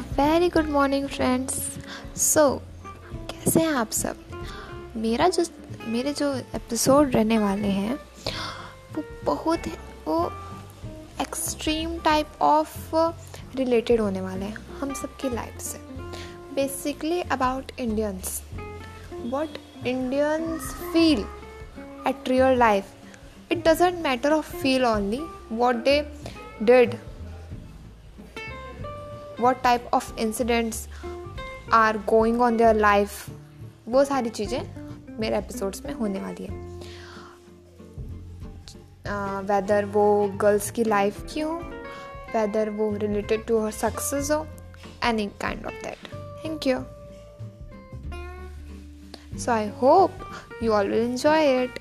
A very good morning friends so कैसे हैं आप सब? मेरा जो, मेरे जो एपिसोड रहने वाले हैं, वो बहुत वो एक्सट्रीम टाइप ऑफ़ रिलेटेड होने वाले हैं हम सबकी लाइफ से। Basically about Indians what Indians feel at real life it doesn't matter of feel only what they did what type of incidents are going on their life वो सारी चीज़ें मेरे एपिसोड्स में होने वाली है। वेदर uh, वो गर्ल्स की लाइफ की हो वेदर वो रिलेटेड टू हर सक्सेस हो any kind of that thank you so I hope you all will enjoy it.